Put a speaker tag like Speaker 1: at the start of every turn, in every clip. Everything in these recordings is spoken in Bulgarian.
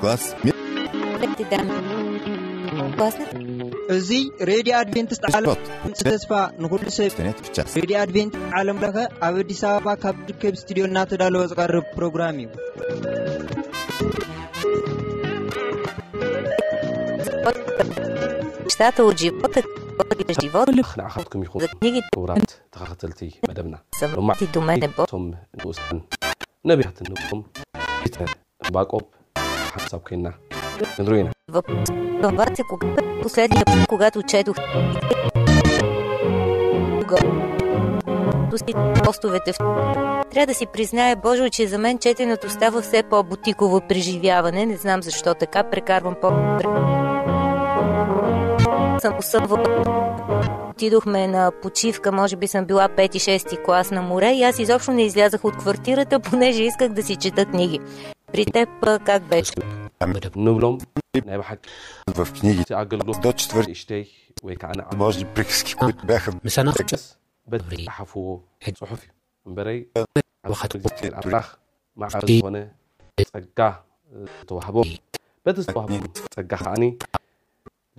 Speaker 1: клас
Speaker 2: እዚ ሬድዮ ኣድቨንትስት ዓለም
Speaker 1: ሚስሮት
Speaker 2: ተስፋ ንኩሉ ሰብ
Speaker 1: ተነት ብቻ
Speaker 2: ሬድዮ ኣድቨንት ዓለም ለኸ ኣብ ኣዲስ ኣበባ ካብ ዝርከብ ስትድዮ እናተዳለወ ዝቐርብ ፕሮግራም እዩ
Speaker 3: Нещата от живота, който е живот,
Speaker 4: ንዓኻትኩም ይኹን
Speaker 3: за книгите
Speaker 4: ክቡራት ተኸታተልቲ መደብና ሎማ
Speaker 3: са ти до мене Бог.
Speaker 4: እቶም ንኡሳን ነቢያት ንብሎም ቤተ ዕንባቆብ ሓሳብ ኮይና ንሪኦ ኢና
Speaker 3: Въпрос към вас е кога последния път, когато четох си постовете в трябва да си призная, Боже, че за мен четенето става все по-бутиково преживяване. Не знам защо така. Прекарвам по съм усъмвала. Отидохме на почивка, може би съм била 5-6 клас на море и аз изобщо не излязах от квартирата, понеже исках да си чета книги. При теб а, как беше?
Speaker 4: ንብሎም ናይ ባሓቂ
Speaker 1: в книги
Speaker 4: እቲ ኣገልግሎት
Speaker 1: до четвърти
Speaker 4: ንእሽተይ ወይ ከዓ ንዓ
Speaker 1: можни приказки, които бяха
Speaker 5: ምሳና
Speaker 4: ደስ በቲ ዝሓፍዎ ፅሑፍ እዩ እምበረይ እግዚኣብሔር ኣምላኽ መዓዝ ዝኾነ ፀጋ ተዋህቦም በቲ ዝተዋህቦ ፀጋ ከዓኒ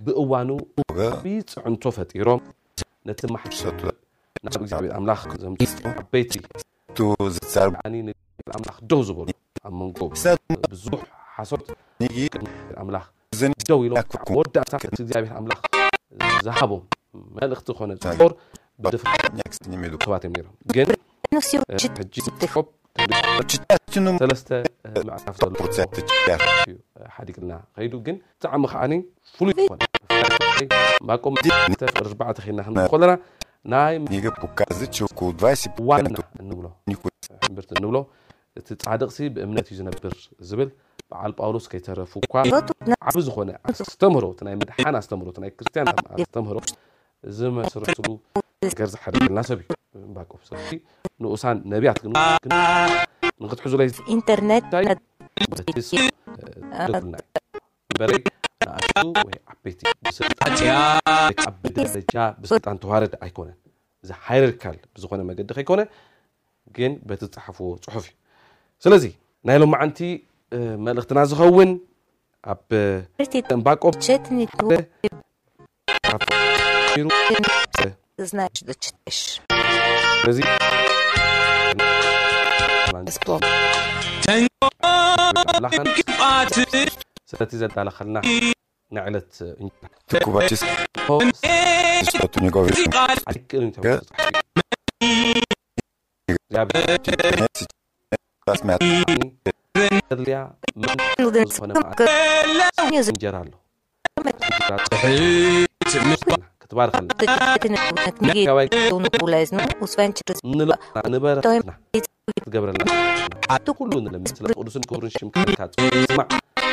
Speaker 4: ብእዋኑ ዓብዪ ፅዕንቶ ፈጢሮም ነቲ ማሕሰቱ ናብ እግዚኣብሔር ኣምላኽ ዘምፅኡ ዓበይቲ ዝዓኒ ኣምላኽ ደው ዝበሉ ኣብ መንጎ ብዙሕ ሓሶት ኣምላኽ ደው ኢሎም መወዳእታ እግዚኣብሔር ኣምላኽ ዝሃቦም መልእኽቲ ዝኾነ ፆር ብድፍባት እዮም ነሮም ግን ሕጂ
Speaker 1: ሆብ
Speaker 4: ሰለስተ ምዕራፍ ዘሎ ሓዲቅልና ከይዱ ግን ብጣዕሚ ከዓኒ ፍሉይ ዝኾነ معكم رجبعت
Speaker 1: خينا حنا قلنا نايم نيجا
Speaker 4: بوكازت
Speaker 1: شوكو
Speaker 4: دفايس
Speaker 1: وأنا
Speaker 4: نبلو حمرت نبلو تتعادقسي بእምነት እዩ ዝነብር ዝብል በዓል ጳውሎስ ከይተረፉ እኳ ዓብ ዝኾነ ኣስተምህሮት ናይ ምድሓን ኣስተምህሮት ናይ ክርስትያን ኣስተምህሮ ዝመስርትሉ ነገር ዝሓደገልና ሰብ እዩ እምባቆም ስለዚ ንኡሳን ነቢያት ግን ንክትሕዙ ኢንተርነት በረይ
Speaker 3: ولكن
Speaker 4: يجب ان يكون
Speaker 3: هناك من يكون هناك
Speaker 4: من
Speaker 3: يكون
Speaker 4: هناك Straty dala khalna نعلت
Speaker 1: تكوباتيس. صوت نيغوفي سمعت تبارك الله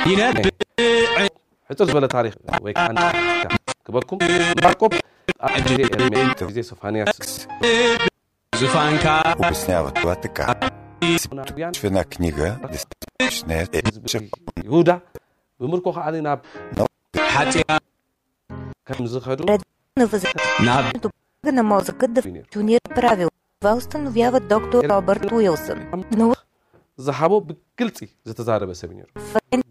Speaker 1: виждам.
Speaker 4: ኣይክእልን ተባሂሉ ተፃሒፉ እዩ። እግዚኣብሔር
Speaker 1: Не си- Аз смятам,
Speaker 4: ተድልያ ምን
Speaker 3: Но да не
Speaker 4: ዝኾነ
Speaker 3: съм
Speaker 4: መዓት
Speaker 3: като за
Speaker 4: እንጀራ ኣሎ ክትባርከልና
Speaker 3: четенето на книги е изключително полезно, освен че разбира
Speaker 4: ንለና ንበረና
Speaker 3: той
Speaker 4: ክትገብረና
Speaker 3: тук
Speaker 4: ኩሉ ንለምስለ ቅዱስን ክብርን ሽምካ ስማዕ ሕፅር ዝበለ ታሪክ ወይ ከዓ ክበኩም ባቆብ ኣብ ግዜ ኤርምያ ግዜ ሶፋንያስ
Speaker 1: обяснява това така.
Speaker 4: ናብያን
Speaker 1: В една книга, действително, не е
Speaker 4: ህዝቢ ይሁዳ ብምርኮ ከዓኒ ናብ ከም ዝኸዱ
Speaker 3: на възрастното помага на мозъка да функционира правилно. Това установява доктор Робърт Уилсън. Но
Speaker 4: زحابو بقلتي زتزارة بس بنير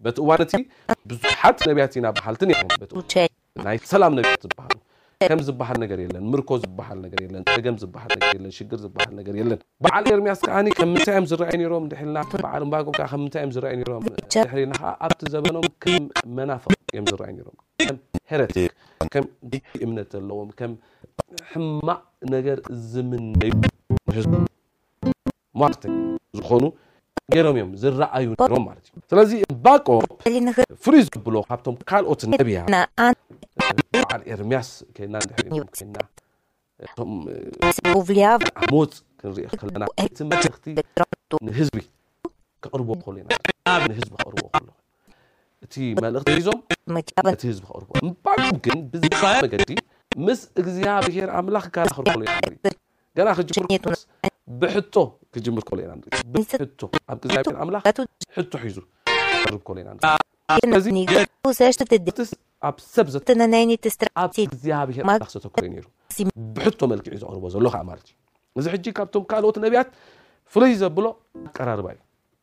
Speaker 4: بتقوارتي بزحات نبياتينا
Speaker 3: بحالتن
Speaker 4: يعني بتقوارتي ناي سلام نبيات بحال كم زبحال نجار يلن مركز بحال نجار يلن تجم زبحال نجار يلن شجر زبحال نجار يلن بعال يرمي أسكاني كم تعم زرعيني روم دحين لا بعال مباقو كم تعم زرعيني روم دحين لا أبت زبنهم كم منافق يم زرعيني روم كم هرتك كم إمنة اللوم كم حما نجار زمن ما أعتقد زخونو ገይሮም እዮም ዝረአዩ ነይሮም ማለት እዩ ስለዚ
Speaker 3: ባቆ
Speaker 4: ፍሉይ ዘብሎ ካብቶም ካልኦት
Speaker 3: ነቢያ
Speaker 4: በዓል ኤርምያስ
Speaker 3: ከይና ድሕሪና
Speaker 4: ሞፅ ክንሪኢ ከለና እቲ መልእኽቲ ንህዝቢ ክቅርቦ ከሎ ኢና ንህዝቢ ክቅርቦ ከሎ እቲ መልእኽቲ ሒዞም እቲ ህዝቢ ክቅርቦ እምባሉ ግን ብዛ መገዲ ምስ እግዚኣብሔር ኣምላኽ ጋር ክርክሎ ኢና ገና ክጅምር بحطه. كجيم الكولين عندك. بحطه. عم تزعل من
Speaker 3: حطه
Speaker 4: حيزو جرب كولين عندك. نزيني وساش
Speaker 3: تتدي عب سبزة تناناني
Speaker 4: تستر عب زيها بيها
Speaker 3: لخصة كولينيرو بحطه
Speaker 4: ملك
Speaker 3: عيزو
Speaker 4: عربو
Speaker 3: زلوخ
Speaker 4: عمارتي. نزي حجي كابتوم كالوت نبيات فليزة بلو قرار باي.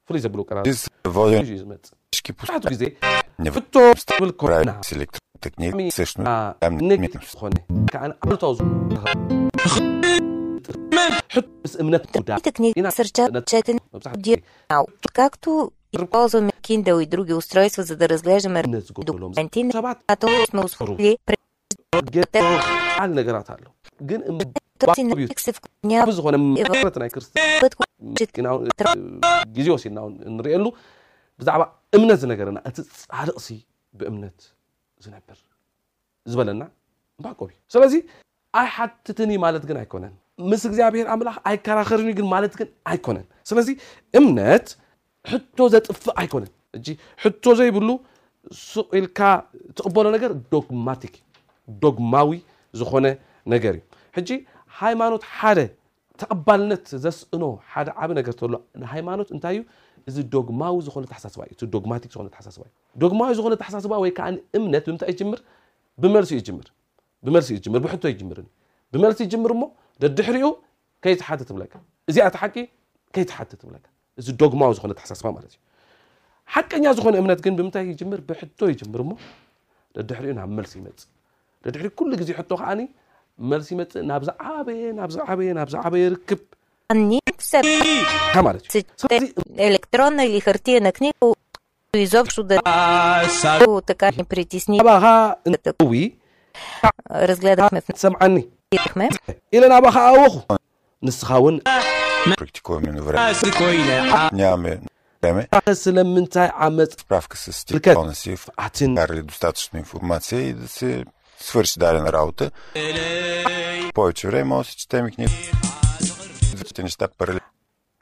Speaker 4: فليزة بلو قرار. باي جيز مات شكي بوست. حاتو جيزي نفتو بستقبل كولينا
Speaker 1: سيلكتر تكنيك. سيشنو
Speaker 4: نعم نكتش
Speaker 1: خوني.
Speaker 4: كان عبر
Speaker 1: توزو
Speaker 4: ሕቶ ምስ እምነት ጉዳይ
Speaker 3: Другите книги
Speaker 4: Ина-
Speaker 3: насърчават четене
Speaker 4: መብዛሕትኡ
Speaker 3: Ди- Ау. Както използваме Kindle и други устройства, за да разглеждаме
Speaker 4: እምነት ዝጎደሎም
Speaker 3: документи,
Speaker 4: ሰባት
Speaker 3: внимателно сме освоили
Speaker 4: ገል ነገራት ኣሎ ግን
Speaker 3: този
Speaker 4: እምባ-
Speaker 3: навик се вклонява
Speaker 4: ብዝኾነ መሰረት ናይ ክርስትና
Speaker 3: път,
Speaker 4: ኢና እውን ግዜ ወሲድና እውን እንሪአሉ ብዛዕባ እምነት ዝነገረና እቲ ፃድቕሲ ብእምነት ዝነብር ዝበለና እምባቆብ እዩ ስለዚ ኣይሓትትኒ ማለት ግን ኣይኮነን ምስ እግዚኣብሔር ኣምላኽ ኣይከራኸርን ግን ማለት ግን ኣይኮነን ስለዚ እምነት ሕቶ ዘጥፍእ ኣይኮነን እጂ ሕቶ ዘይብሉ ሱቕ ኢልካ ትቕበሎ ነገር ዶግማቲክ ዶግማዊ ዝኾነ ነገር እዩ። ሕጂ ሃይማኖት ሓደ ተቐባልነት ዘስእኖ ሓደ ዓብ ነገር ተሎ ሃይማኖት እንታይ እዩ? እዚ ዶግማዊ ዝኾነ ተሓሳስባ እዩ። እቲ ዶግማቲክ ዝኾነ ተሓሳስባ እዩ። ዶግማዊ ዝኾነ ተሓሳስባ ወይ ከዓ እምነት ብምንታይ ይጅምር? ብመልሲ ይጅምር። ብመልሲ ይጅምር ብሕቶ ይጅምር ብመልሲ ይጅምር እሞ ደድሕሪኡ ከይትሓትት ትብለካ እዚኣ እቲ ሓቂ ከይትሓትት ትብለካ እዚ ዶግማዊ ዝኾነ ተሓሳስባ ማለት እዩ ሓቀኛ ዝኾነ እምነት ግን ብምንታይ ይጅምር ብሕቶ ይጅምር እሞ ደድሕሪኡ ናብ መልሲ ይመፅእ ደድሕሪ ኩሉ ግዜ ሕቶ ከዓኒ መልሲ ይመፅእ ናብ ዝዓበየ ናብ ዝዓበየ ናብ ዝዓበየ ርክብ
Speaker 3: ние все
Speaker 4: ካ ማለት እዩ
Speaker 3: се
Speaker 4: ስለዚ
Speaker 3: чете електронна или хартиена книга, изобщо да така ни притесни.
Speaker 4: ናባኻ እንትዊ
Speaker 3: Разгледахме,
Speaker 4: ሰምዓኒ
Speaker 3: внимахме.
Speaker 4: ኢለ ናባኻ ኣወኹ ንስኻ እውን
Speaker 1: практикуваме на време. Нямаме време.
Speaker 4: ስለምንታይ ዓመፅ
Speaker 1: Справка с
Speaker 4: Кликет.
Speaker 1: телефона си,
Speaker 4: ኣትን
Speaker 1: вкарали достатъчно информация и да се свърши дадена работа. Повече време може да си четем и книги. Двете неща паралелно.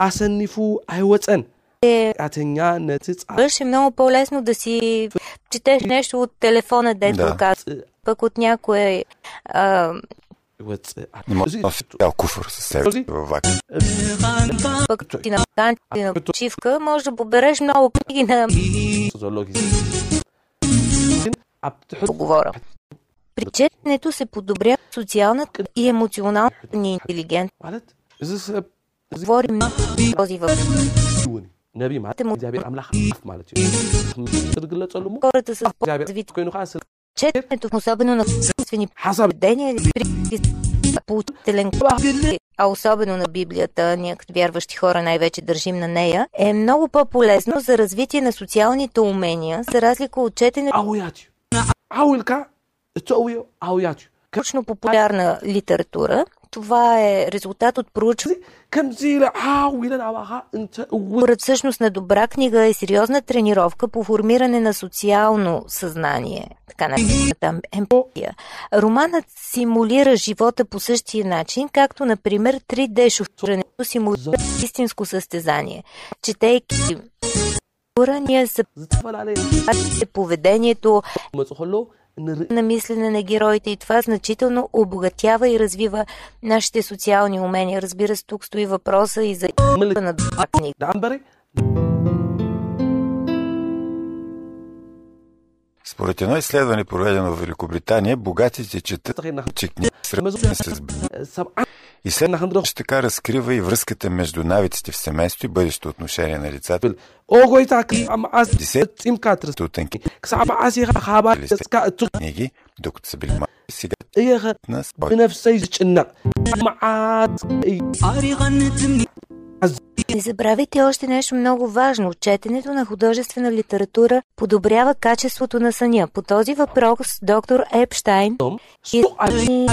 Speaker 4: ኣሰኒፉ ኣይወፀን ቃተኛ ነቲ ፃ
Speaker 3: Беше много по-лесно да си четеш нещо от телефона, дето
Speaker 1: Да.
Speaker 3: казва, пък от някое а,
Speaker 4: ይወፅእ
Speaker 1: Не може
Speaker 4: እዚ
Speaker 1: да носи цял куфър със себе си във вака.
Speaker 3: пък ти на вакансия, на почивка, може да побереш много книги на
Speaker 4: ዘሎ ግዜ ግን ኣብ ትሕት
Speaker 3: поговора. При четенето се подобрява социалната и емоционалната ни интелигентност.
Speaker 4: ማለት እዚ ሰብ
Speaker 3: Говорим много по този въпрос.
Speaker 4: እውን እዩ ነቢ ማለት
Speaker 3: Тему-
Speaker 4: እግዚኣብሔር ኣምላኽ ኣፍ ማለት እዩ ዝግለፀሉ ሞ
Speaker 3: Хората с
Speaker 4: እግዚኣብሔር
Speaker 3: по-развити
Speaker 4: ኮይኑ ከዓ ስለ
Speaker 3: Четенето, особено на собствени съведения, поучителен а особено на Библията, ние като вярващи хора най-вече държим на нея, е много по-полезно за развитие на социалните умения, за разлика от
Speaker 4: четене... Ауятю. Ауилка, цоуио.
Speaker 3: Точно популярна литература, това е резултат от проучване. Според всъщност на добра книга е сериозна тренировка по формиране на социално съзнание, така наречената емпатия. Романът симулира живота по същия начин, както, например, 3D шофирането симулира истинско състезание. Четейки ние са поведението на мислене на героите и това значително обогатява и развива нашите социални умения. Разбира се, тук стои въпроса и за на
Speaker 4: дъбакник.
Speaker 1: Според едно изследване, проведено в Великобритания, богатите четат книги с
Speaker 4: и
Speaker 1: след така разкрива и връзката между навиците в семейство и бъдещо отношение на
Speaker 4: децата. Огойтак ам аз
Speaker 1: десет
Speaker 4: им
Speaker 1: катра
Speaker 4: стотинки. Ксаба аз и хаба ска
Speaker 1: туниги докато са били сега
Speaker 4: иха
Speaker 1: на спой.
Speaker 4: Бенефса изчина. Ама аз
Speaker 3: не забравяйте още нещо много важно. Четенето на художествена литература подобрява качеството на съня. По този въпрос доктор Епштайн и
Speaker 4: ами,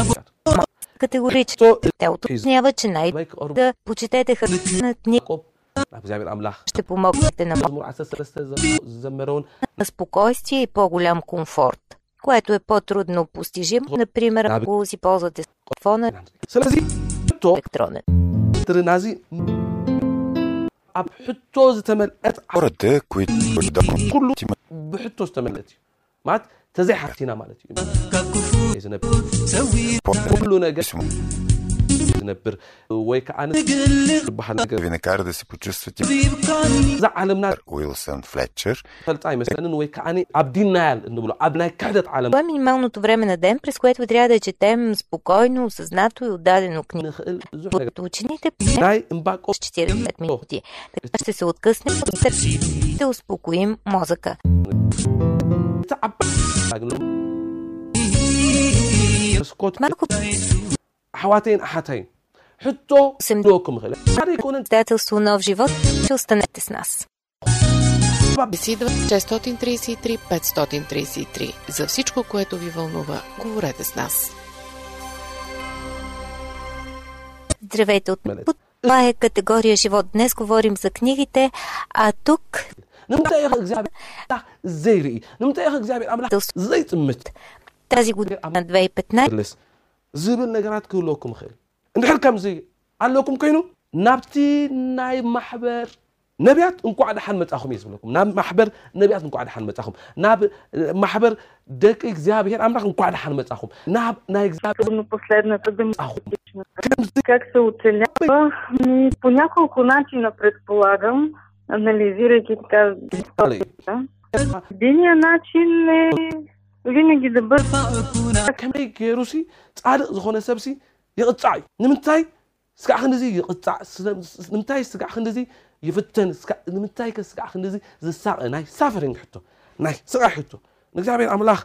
Speaker 3: категорично те уточнява, че най- да почетете хътнат ни
Speaker 4: ቆብ ናብ እግዚኣብሔር ኣምላኽ
Speaker 3: ще помогнете на
Speaker 4: መዝሙር 13 ዝዘመረውን
Speaker 3: на спокойствие и по-голям комфорт, което е по-трудно постижимо, например, ако си ползвате телефона
Speaker 4: ስለዚ ሕቶ
Speaker 3: електронен.
Speaker 4: ትርናዚ ኣብ ሕቶ ዝተመልአት
Speaker 1: Хората, които докато
Speaker 4: ኩሉ
Speaker 1: имат
Speaker 4: ብሕቶ ዝተመልአት እዩ ማለት ተዘይሓቲና ማለት እዩ ዝነብር ኩሉ ነገር
Speaker 1: писмо,
Speaker 4: ዝነብር ወይ ከዓ ዝበሃል ነገር
Speaker 1: ቪነካር да се
Speaker 4: почувстват ዝዓለምና
Speaker 1: ዊልሰን Флетчер.
Speaker 3: Това е минималното време на ден, през което трябва да четем спокойно, осъзнато и отдадено книга. Под учените 45 минути. Така ще се откъснем и да успокоим мозъка. Малко
Speaker 4: ኣሕዋተይን ኣሓታይን ሕቶ
Speaker 3: Сем-
Speaker 4: ልወኩም ይኽእል ሓደ ይኮነን
Speaker 3: председателство нов живот, ще останете с нас.
Speaker 5: Беседва 633 533. За всичко, което ви вълнува, говорете с нас.
Speaker 3: Здравейте от Това е категория живот. Днес говорим за книгите, а тук
Speaker 4: ንምንታይ ኢኸ እግዚኣብሔር ኣምላኽ ዘይርኢ ንምንታይ ኢኸ እግዚኣብሔር ኣምላኽ ዘይጥምት
Speaker 3: тази година на 2015
Speaker 4: ልስ ዝብል ነገራት ክህልወኩም ይኽእል እንድሕር ከምዚ ኣለኩም ኮይኑ ናብቲ ናይ ማሕበር ነቢያት እንኳዕ ድሓን መጻኹም እየ ዝብለኩም ናብ ማሕበር ነቢያት እንኳዕ ድሓን መጻኹም ናብ ማሕበር ደቂ እግዚኣብሔር ኣምላኽ እንኳዕ ድሓን мецахум ናብ ናይ እግዚአብሔር
Speaker 6: трудно последната
Speaker 4: መጻኹም
Speaker 6: демократична. Как се оцелява? Ми, по няколко начина предполагам, анализирайки така историята. Единият начин е ግን ይግብር
Speaker 4: ከመይ ገይሩ ሲ ፃድቕ ዝኾነ ሰብሲ ይቕፃዕ እዩ ንምንታይ ስጋዕ ክንዚ ይቕፃዕ ንምንታይ ስጋዕ ክንዚ ይፍተን ንምንታይ ከ ስጋዕ ክንዚ ዝሳቐ ናይ ሳፈሪንግ ሕቶ ናይ ስቃይ ሕቶ ንእግዚኣብሔር ኣምላኽ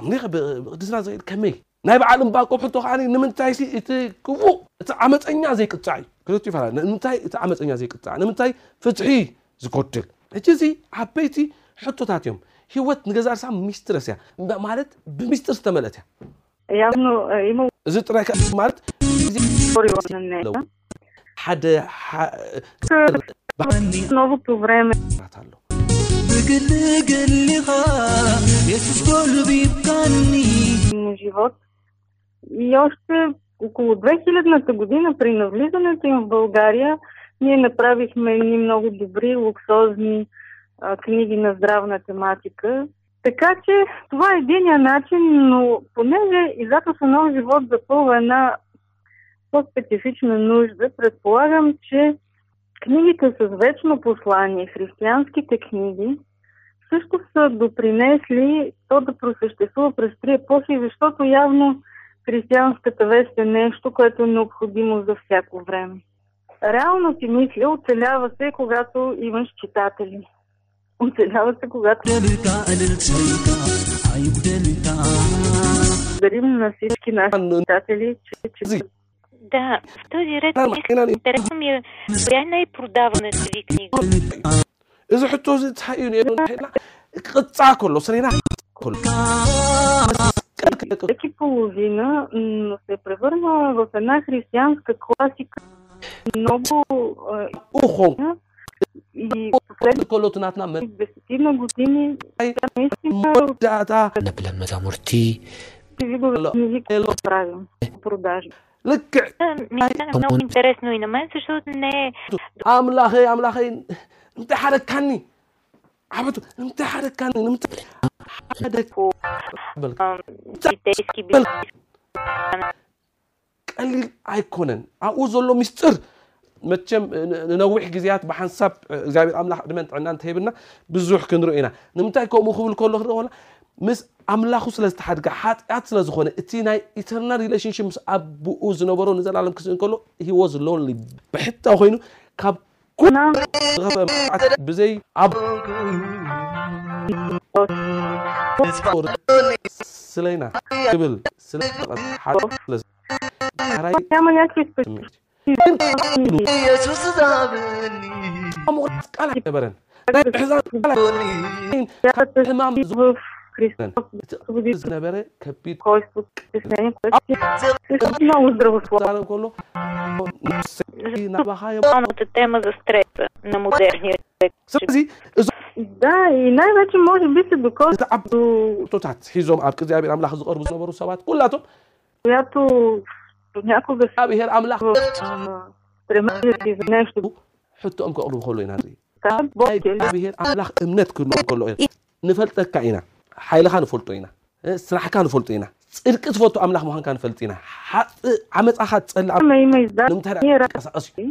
Speaker 4: ኣምሊኸ ብቅድስና ዝኽእል ከመይ ናይ በዓል እምባቆብ ሕቶ ከዓ ንምንታይ እቲ ክቡእ እቲ ዓመፀኛ ዘይቅፃዕ እዩ ክልቱ ይፈላ ንምንታይ እቲ ዓመፀኛ ዘይቅፃዕ ንምንታይ ፍትሒ ዝጎድል ሕጂ እዚ ዓበይቲ ሕቶታት እዮም ሂወት ንገዛ ርሳ ሚስትረስ እያ ማለት ብምስጢር ዝተመልአት እያ
Speaker 6: явно е, има
Speaker 4: እዚ ጥራይ ከ- ማለት
Speaker 6: говорила на нея.
Speaker 4: ሓደ ሓ-
Speaker 6: В новото време
Speaker 4: ራት ኣሎ
Speaker 6: на живот. И още около 2000-та година при навлизането им в България ние направихме едни много добри, луксозни книги на здравна тематика. Така че това е единия начин, но понеже издателство Нов живот запълва една по-специфична нужда, предполагам, че книгите с вечно послание, християнските книги, също са допринесли то да просъществува през три епохи, защото явно християнската вест е нещо, което е необходимо за всяко време. Реално си мисля, оцелява се, когато имаш читатели от една връзка, когато... Дарим на всички наши читатели, че, че...
Speaker 7: Да, в този ред интересно ми е, коя е най-продаваната ви книга?
Speaker 4: إذا حطوا زيت حيوني قطع كله سرينا كله
Speaker 6: Всеки половина се превърна в една християнска класика. Много...
Speaker 4: Ухо!
Speaker 6: и последно
Speaker 4: колото над нам.
Speaker 6: 10 години наистина наблема
Speaker 4: за
Speaker 6: мурти.
Speaker 4: Ви
Speaker 6: го правим
Speaker 7: продажи. Ми стана много интересно и на мен, защото не е...
Speaker 4: Амлахе, амлахе, не те харакани! Абето, не те харакани, не
Speaker 7: те... Хадако... Китайски
Speaker 4: бизнес... قليل ايكونن اعوذ الله مستر መቸም ንነዊሕ ግዜያት ብሓንሳብ እግዚኣብሔር ኣምላኽ ዕድመን ጥዕና እንተሂብና ብዙሕ ክንሪኦ ኢና ንምንታይ ከምኡ ክብል ከሎ ክርኢ ከሎ ምስ ኣምላኹ ስለ ዝተሓድጋ ሓጢኣት ስለ ዝኾነ እቲ ናይ ኢተርናል ሪሌሽንሽፕ ምስ ኣቦኡ ዝነበሮ ንዘላለም ክስእን ከሎ ሂወዝ ሎንሊ ብሕታ ኮይኑ ካብ ኩሉ ዝኸፈ መዓት ብዘይ ኣብ ስለይና ክብል ስለ ሓደ ስለ ሓራይ
Speaker 6: Няма някакви
Speaker 4: ስምዒት ምቑራፅ ቃል ኣይነበረን ናይ ምሕዛን ቃል ኣይነበረን። ካብ ሕማም
Speaker 6: в Христос
Speaker 4: እቲ ዝነበረ ከቢድ
Speaker 6: спокойство, стеснение, което е също много здравословно.
Speaker 4: ዛረብ ከሎ ነፍሰይ ናባኻዮ
Speaker 7: Главната тема за стреса на модерния човек.
Speaker 4: ስለዚ እዞም
Speaker 6: Да, и най-вече може би се докосва
Speaker 4: እቲ ዓብ
Speaker 6: до
Speaker 4: ቶታት ሒዞም ኣብ እግዚኣብሔር ኣምላኽ ዝቐርቡ ዝነበሩ ሰባት ኩላቶም
Speaker 6: която
Speaker 4: ناكل ابي هير
Speaker 6: املاح
Speaker 4: حتى
Speaker 6: أمك اقرب
Speaker 4: خلو هنا ابي هير املاح امنتك نقول نفلتك كعينا حيلها نفلتينا ስራሕካ ንፈልጡ ኢና ፅድቂ ዝፈቱ ኣምላኽ ምዃንካ ንፈልጥ ኢና ዓመፃኻ
Speaker 6: ትፀልዕ
Speaker 4: ንምንታይ ቀሳቀስ እዩ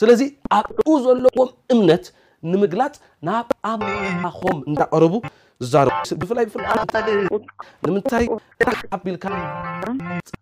Speaker 4: ስለዚ ኣብኡ ዘለዎም እምነት ንምግላፅ ናብ ኣምላኾም እንዳቀረቡ ዝዛረቡ ብፍላይ ብፍላይ ንምንታይ ራሕ ኣቢልካ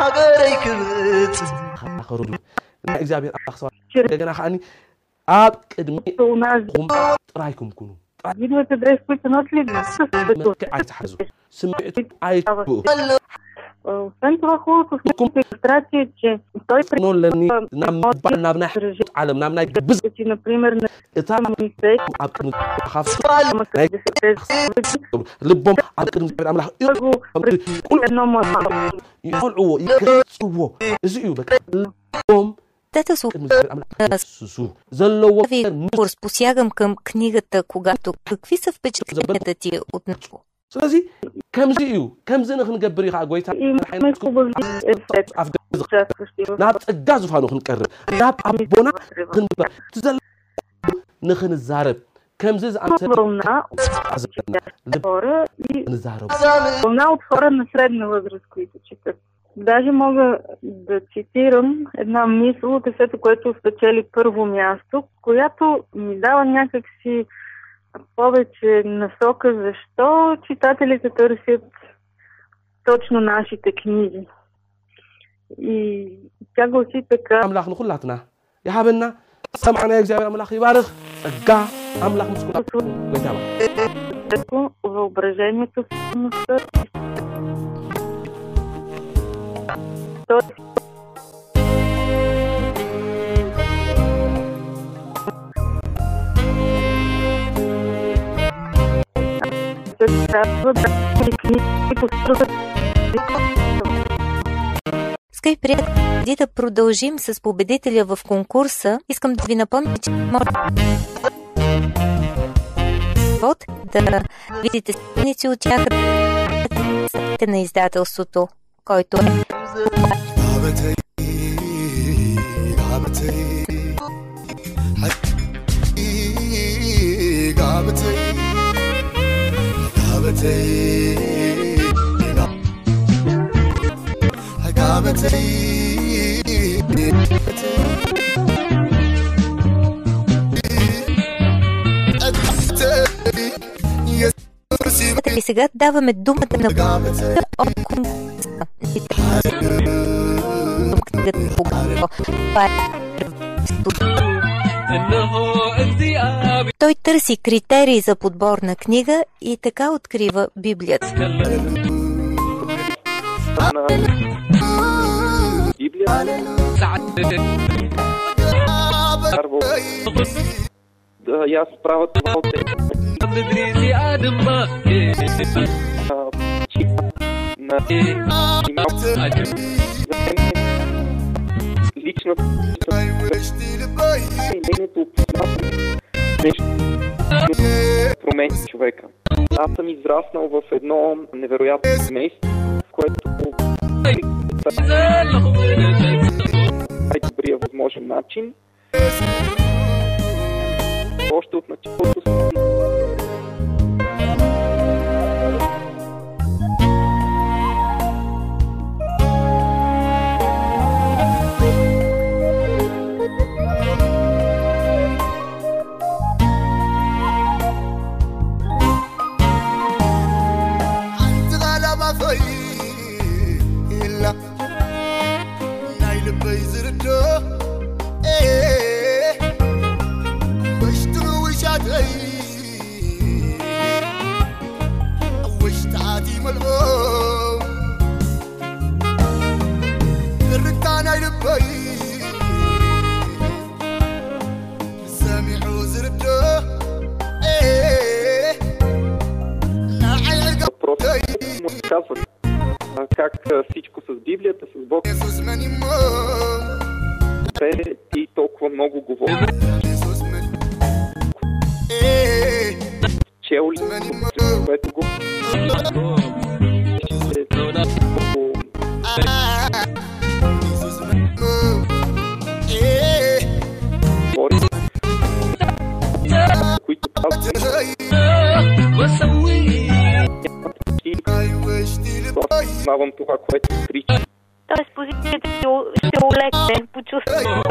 Speaker 4: ሃገረይ
Speaker 6: ክብት
Speaker 4: ኣኸሩሉ ናይ እግዚኣብሔር ኣኽሰባ እንደገና ከዓኒ ኣብ ቅድሚ ጥራይኩም ኩኑ መልክዕ ኣይትሓዙ ስምዒቱ ኣይትብኡ
Speaker 6: Освен това, хубавото в неговата иллюстрация е, че той
Speaker 4: ኖለኒ ናብ ምባል ናብ ናይ ሕቶት ዓለም ናብ ናይ ግብዝ
Speaker 6: си, например, на
Speaker 4: እታ
Speaker 6: мисек,
Speaker 4: ኣብ ቅድሚ ካፍ
Speaker 6: ама къде се тези
Speaker 4: ልቦም ኣብ ቅድሚ እግዚኣብሔር ኣምላኽ
Speaker 6: първо
Speaker 4: ቁልዕ
Speaker 6: едно младо.
Speaker 4: ይቆልዕዎ ይገፅዎ እዚ እዩ በቃ ልቦም
Speaker 3: Дете се
Speaker 4: ቅድሚ እግዚኣብሔር ኣምላኽ ይስሱ ዘለዎ
Speaker 3: ви курс посягам към книгата, когато какви са впечатленията ти от него?
Speaker 4: ስለዚ ከምዚ እዩ ከምዚ ንክንገብር እዩ ከዓ ጎይታ
Speaker 6: Имаме хубави ефекти,
Speaker 4: ኣፍ ገዝ
Speaker 6: участващи в
Speaker 4: ናብ ፀጋ ዝፋኑ ክንቀርብ ናብ ኣቦና ክንበር እቲ ዘሎ ንክንዛረብ ከምዚ ዝኣምሰለ
Speaker 6: вълна
Speaker 4: ዘለና ልብ
Speaker 6: хора и
Speaker 4: ንዛረቡ
Speaker 6: вълна от хора на средна възраст, които четат. Даже мога да цитирам една мисъл от есето, което спечели първо място, която ми дава някакси повече насока защо читателите търсят точно нашите книги. И тя гласи така.
Speaker 4: Амлах на хулатна. Яхабена. سمعنا يا جابر املاخ يبارك القا املاخ مسكون
Speaker 6: въображението, Тоест, се трябва да
Speaker 3: Скъпи приятели, преди да продължим с победителя в конкурса, искам да ви напомня, че може вот да видите страници от тях на издателството, който е И сега даваме думата на Това е Той търси критерии за подбор на книга и така открива Библията.
Speaker 8: Да, и аз правя това от и нейното нещо промени човека. Аз съм израснал в едно невероятно семейство, в което най-добрия възможен начин. А, как всичко с Библията, с Бог. Те ти толкова много говори. Чел ли, което го... Които Познавам това, което прича.
Speaker 7: Тоест позицията ще, олекне, почувствам.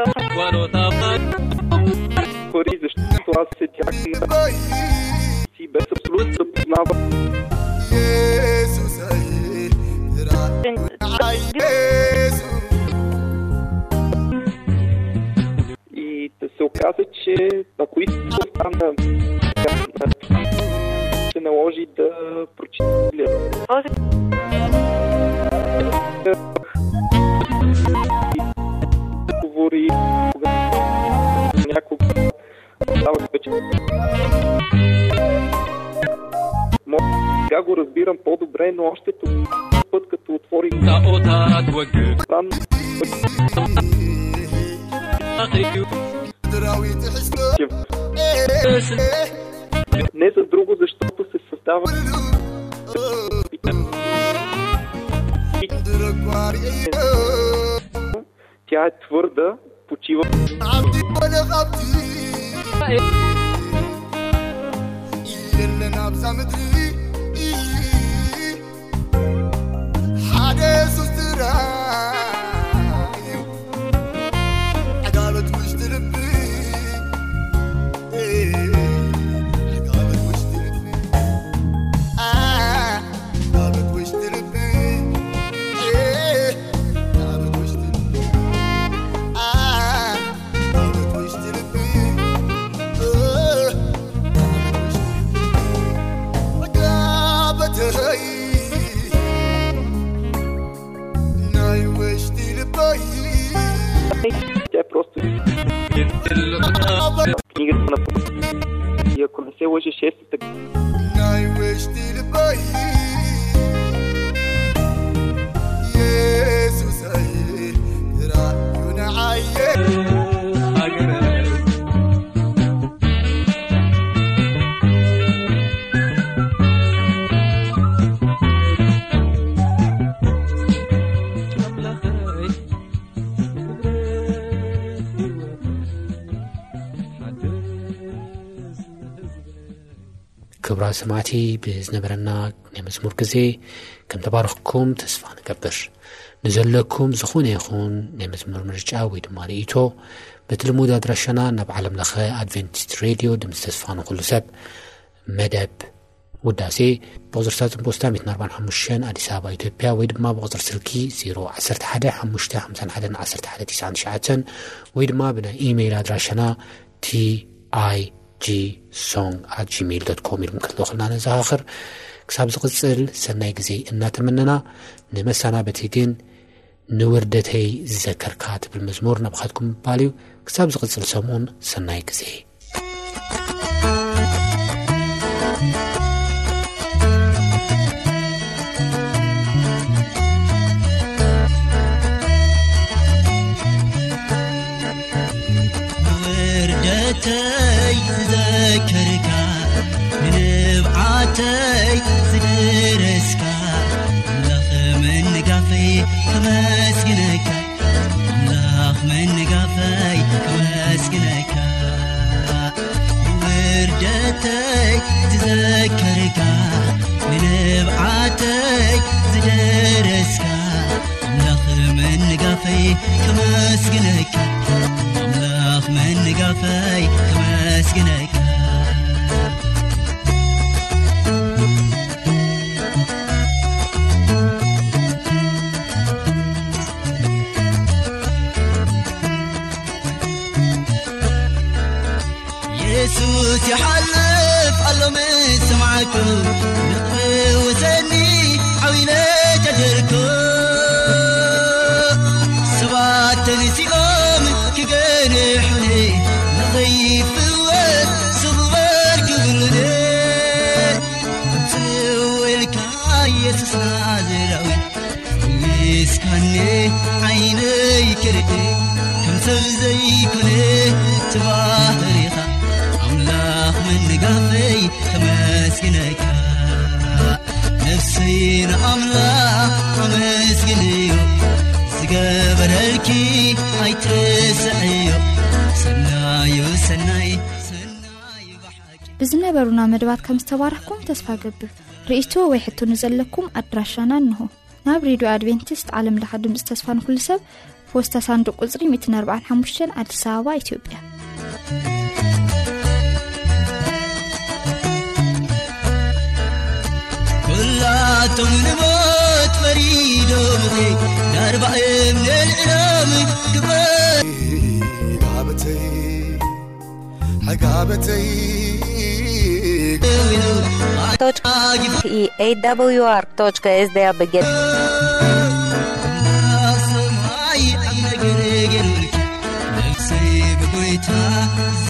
Speaker 8: Пари, защото аз седях на си без абсолютно да познавам. И да се оказа, че ако искам да остана, го разбирам по-добре, но още този път, като отворих не за друго, защото се създава тя е твърда, почива Jesus,
Speaker 9: desustrar. ሰማዕቲ ብዝነበረና ናይ መዝሙር ግዜ ከም ተባርኽኩም ተስፋ ንገብር ንዘለኩም ዝኾነ ይኹን ናይ መዝሙር ምርጫ ወይ ድማ ርእቶ በቲ ልሙድ ኣድራሻና ናብ ዓለም ለኸ ኣድቨንቲስት ሬድዮ ድምፂ ተስፋ ንኩሉ ሰብ መደብ ውዳሴ ብቁፅሪ ሳፅን ፖስታ 145 ኣዲስ ኣበባ ኢትዮጵያ ወይ ድማ ብቁፅሪ ስልኪ 011551199 ወይ ድማ ብናይ ኢሜይል ኣድራሻና ቲኣይ ጂ ሶንግ ኣት ጂሜይል ዶት ኮም ኢልኩም ከለና ነዘኻኽር ክሳብ ዝቕፅል ሰናይ ግዜ እናተመነና ንመሰናበቲ ግን ንውርደተይ ዝዘከርካ ትብል መዝሙር ናብኻትኩም ምባል እዩ። ክሳብ ዝቕፅል ሰሙን ሰናይ ግዜ
Speaker 10: قافي تمسكنك ملاخ من قافي تمسكنك يسوس يحلف علم سمعكم نقوي وزني عوينه ሰብ ዘይኮነ ትባህሪኻ ኣምላኽ መንጋፈይ ተመስግነካ ነፍሰይ ንኣምላኽ ኣመስግንዮ ዝገበረልኪ ኣይትርስዕዮ ሰናዩ ሰናይ
Speaker 11: ብዝነበሩና መደባት ከም ዝተባረኽኩም ተስፋ ገብር ርእቶ ወይ ሕቶ ንዘለኩም ኣድራሻና እንሆ። ናብ ሬድዮ ኣድቨንቲስት ዓለም ድምፂ ተስፋ ንኩሉ ሰብ ፖስታ ሳንዱቅ ቁፅሪ 145 ኣዲስ ኣበባ ኢትዮጵያ
Speaker 10: ኩላቶም ንሞት ፈሪዶኺ ዳርባእም ንልዕሎም ግበር
Speaker 3: и awr.sdabg guitar